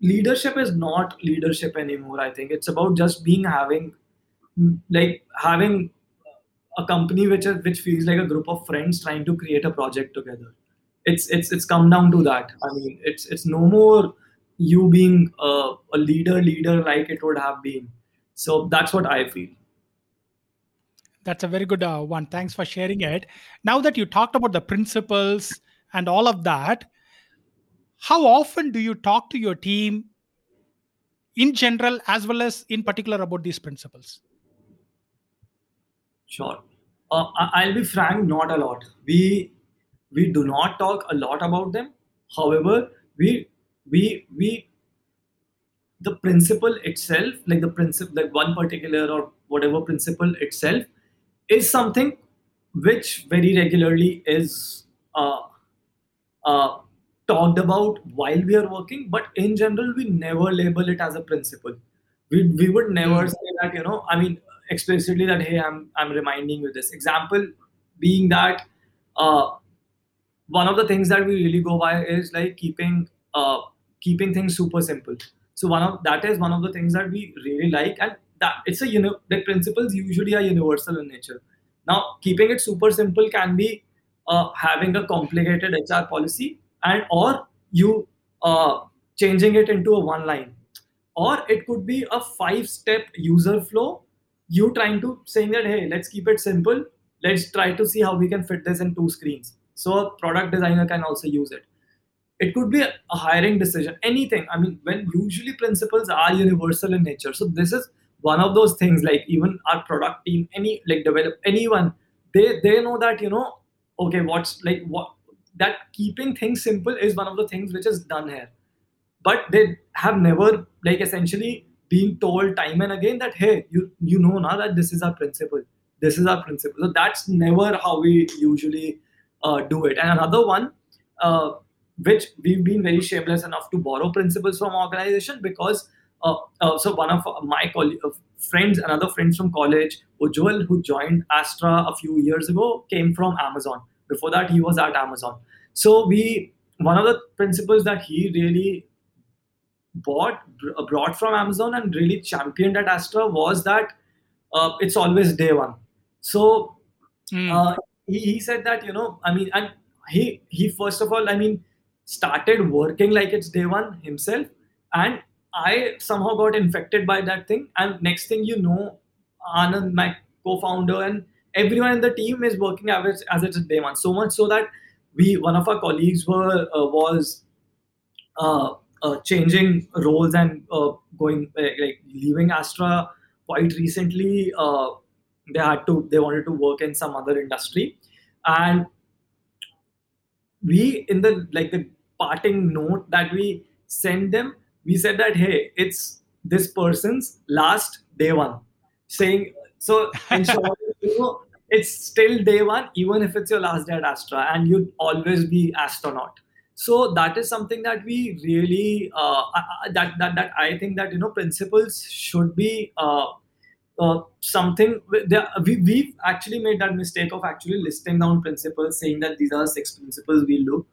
B: leadership is not leadership anymore i think. It's about just being having like having a company which is which feels like a group of friends trying to create a project together. It's it's it's come down to that. I mean it's it's no more you being a, a leader leader like it would have been. So that's what i feel.
A: That's a very good uh, one. Thanks for sharing it. Now that you talked about the principles and all of that, how often do you talk to your team in general as well as in particular about these principles?
B: Sure. Uh, I'll be frank, not a lot. We we do not talk a lot about them. However, we we we the principle itself, like the principle, like one particular or whatever principle itself, is something which very regularly is uh, uh, talked about while we are working. But in general, we never label it as a principle. We we would never
A: Hmm.
B: say that you know. I mean, explicitly that hey, I'm I'm reminding you this. Example being that uh, one of the things that we really go by is like keeping uh, keeping things super simple. So one of that is one of the things that we really like, and that it's a you know the principles usually are universal in nature. Now keeping it super simple can be uh, having a complicated HR policy, and or you uh, changing it into a one line, or it could be a five step user flow. You trying to saying that hey, let's keep it simple. Let's try to see how we can fit this in two screens. So a product designer can also use it it could be a hiring decision anything i mean when usually principles are universal in nature so this is one of those things like even our product team any like develop anyone they they know that you know okay what's like what that keeping things simple is one of the things which is done here. But they have never like essentially been told time and again that hey you you know now that this is our principle. This is our principle. So that's never how we usually uh, do it. And another one uh, which we've been very shameless enough to borrow principles from organization because uh, uh, so one of my coll- uh, friends, another friends from college, Ujwal, who joined Astra a few years ago, came from Amazon. Before that, he was at Amazon. So we one of the principles that he really bought brought from Amazon and really championed at Astra was that uh, it's always day one. So mm. he, he said that you know I mean and he he first of all I mean started working like it's day one himself and i somehow got infected by that thing and next thing you know anand my co-founder and everyone in the team is working as, as it's day one. So much so that we one of our colleagues were uh, was uh, uh, changing roles and uh, going uh, like leaving astra quite recently. Uh, they had to they wanted to work in some other industry. And we in the like the parting note that we sent them we said that hey it's this person's last day one. Saying so in short know it's still day one even if it's your last day at astra and you'd always be astronaut. So that is something that we really uh, that, that that i think that you know principles should be uh, uh, something we, we've actually made that mistake of actually listing down principles saying that these are six principles we'll do.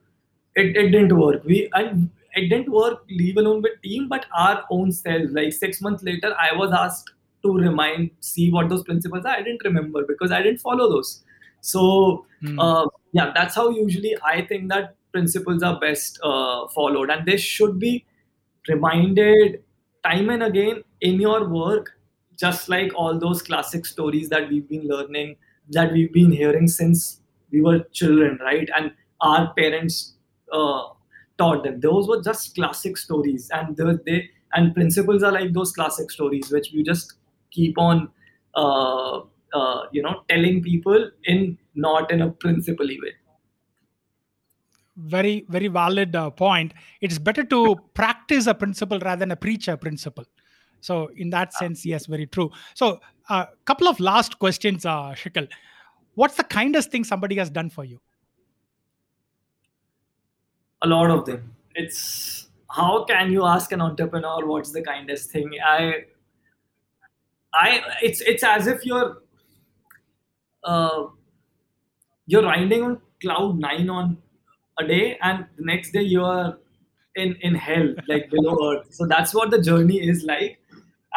B: It, it didn't work. We and it didn't work leave alone with team but our own selves. Like six months later i was asked to remind see what those principles are. I didn't remember because i didn't follow those. So mm. uh, yeah that's how usually i think that principles are best uh, followed. And they should be reminded time and again in your work just like all those classic stories that we've been learning that we've been hearing since we were children right? And our parents uh, taught them. Those were just classic stories, and they, they and principles are like those classic stories which we just keep on, uh, uh, you know, telling people in not in a principally way.
A: Very very valid uh, point. It's better to practice a principle rather than a preacher principle. So in that sense, yes, very true. So a uh, couple of last questions, uh, Shikhar. What's the kindest thing somebody has done for you?
B: a lot of them it's how can you ask an entrepreneur what's the kindest thing i i it's it's as if you're uh, you're riding on cloud nine on a day and the next day you're in in hell like below earth. So that's what the journey is like.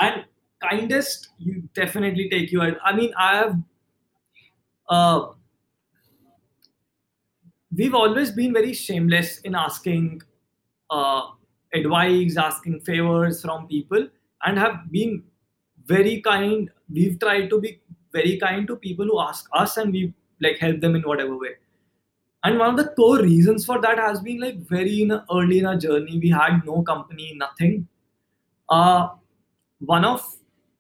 B: And kindest you definitely take you i mean i have uh we've always been very shameless in asking uh, advice, asking favors from people, and have been very kind. We've tried to be very kind to people who ask us, and we like help them in whatever way. And one of the core reasons for that has been like very in a, early in our journey, we had no company, nothing. Uh, one of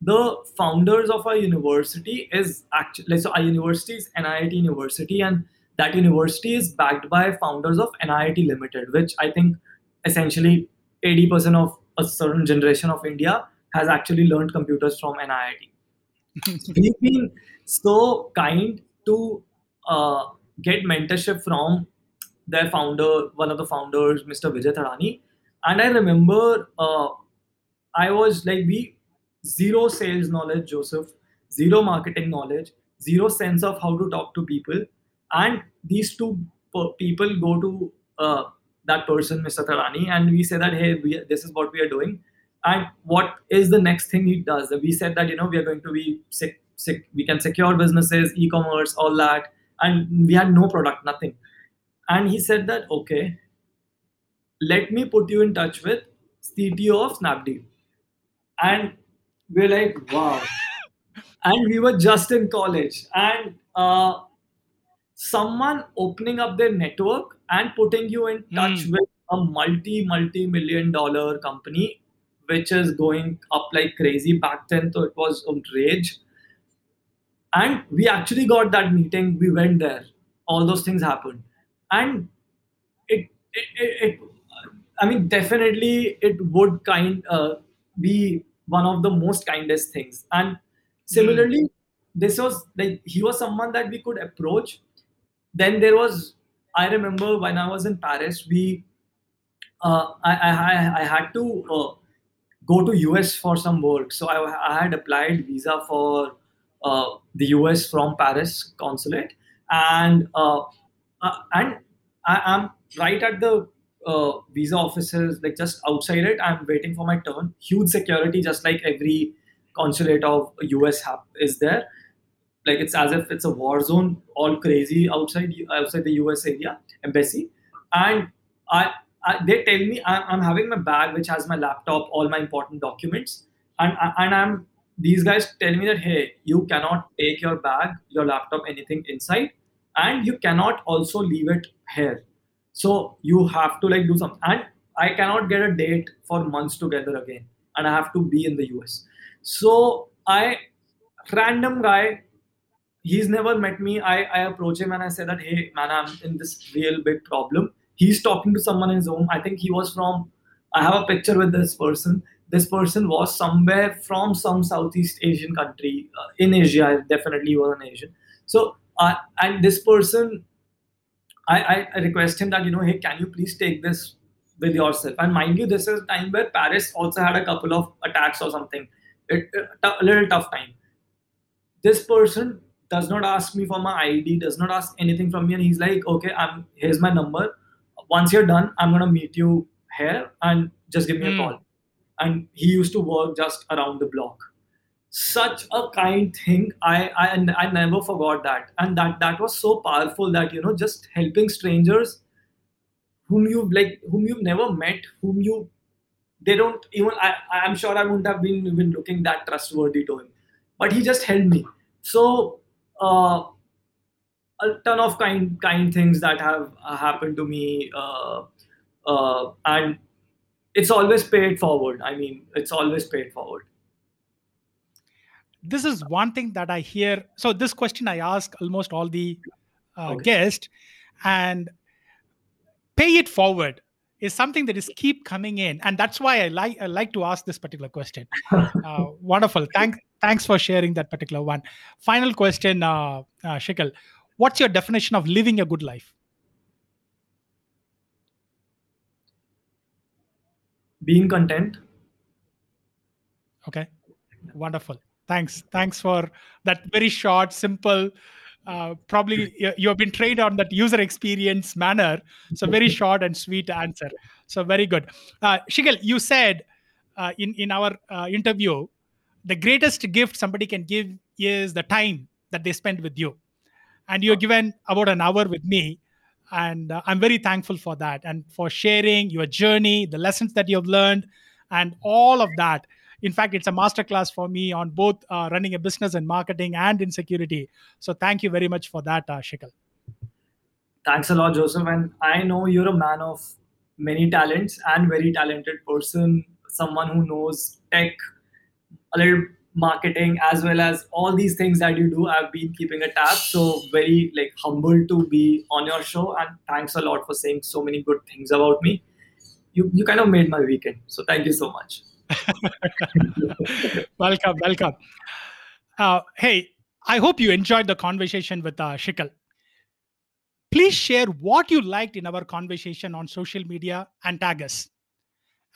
B: the founders of our university is actually so our university is NIIT University, and that university is backed by founders of NIIT Limited, which I think essentially 80% of a certain generation of India has actually learned computers from NIIT. We've been so kind to uh, get mentorship from their founder, one of the founders, Mr. Vijay Thadani. And I remember uh, I was like, we zero sales knowledge, Joseph, zero marketing knowledge, zero sense of how to talk to people and these two people go to uh, that person mr Thadani and we say that hey we, this is what we are doing and what is the next thing he does? We said that you know we are going to be sick, sick we can secure businesses e-commerce all that. And we had no product nothing. And he said that okay let me put you in touch with cto of snapdeal. And we're like wow. And we were just in college. And uh, someone opening up their network and putting you in touch mm. with a multi multi million dollar company which is going up like crazy. Back then so it was on rage. And we actually got that meeting. We went there. All those things happened. And it it, it, it i mean definitely it would kind uh, be one of the most kindest things. And similarly mm. this was like he was someone that we could approach. Then there was i remember when i was in paris we uh, I, I, I had to uh, go to US for some work. So I, I had applied visa for uh, the US from Paris consulate, and uh, uh, and I am right at the uh, visa offices, like just outside it. I'm waiting for my turn. Huge security, just like every consulate of US have, is there. Like it's as if it's a war zone, all crazy outside outside the US area embassy, and I Uh, they tell me I'm, having my bag which has my laptop, all my important documents, and uh, and I'm these guys tell me that hey, you cannot take your bag, your laptop, anything inside, and you cannot also leave it here. So you have to like do something, and I cannot get a date for months together again, and I have to be in the US. So I random guy he's never met me I, I approach him and i say that hey man i'm in this real big problem he's talking to someone in his home. I think he was from. I have a picture with this person. This person was somewhere from some Southeast Asian country uh, in Asia. Definitely was an Asian. So uh, and this person, I, I request him that you know, hey, can you please take this with yourself? And mind you, this is a time where Paris also had a couple of attacks or something. It, a little tough time. This person does not ask me for my ID, does not ask anything from me, and he's like, okay, I'm here's my number once you're done, I'm gonna meet you here and just give me mm. a hmm. call. And he used to work just around the block. Such a kind thing. I, I I never forgot that. And that that was so powerful that you know, just helping strangers whom you like whom you've never met, whom you they don't even I, I'm sure I wouldn't have been even looking that trustworthy to him. But he just helped me. So uh, a ton of kind kind things that have uh, happened to me uh, uh, and it's always paid forward. I mean it's always paid forward.
A: This is one thing that i hear. So this question i ask almost all the uh, okay. guests and pay it forward is something that is keep coming in and that's why i like i like to ask this particular question. Uh, wonderful. Thanks thanks for sharing that particular one. Final question uh, uh Shikhar what's your definition of living a good life?
B: Being content.
A: Okay. Wonderful. Thanks. Thanks for that very short simple uh, probably you have been trained on that user experience manner. So very short and sweet answer. So very good. Uh, Shikhar, you said uh, in in our uh, interview the greatest gift somebody can give is the time that they spend with you and you're given about an hour with me. And uh, i'm very thankful for that and for sharing your journey the lessons that you've learned and all of that. In fact it's a masterclass for me on both uh, running a business and marketing and in security. So thank you very much for that uh, Shikhar.
B: thanks a lot joseph. And i know you're a man of many talents and very talented person someone who knows tech a little marketing as well as all these things that you do i've been keeping a tab. So very like humbled to be on your show and thanks a lot for saying so many good things about me. You you kind of made my weekend so thank you so much.
A: Welcome welcome. Uh, hey i hope you enjoyed the conversation with uh, Shikhar. please share what you liked in our conversation on social media and tag us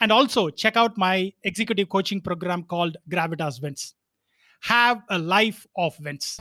A: and also check out my executive coaching program called Gravitas Wins. Have a life of wins.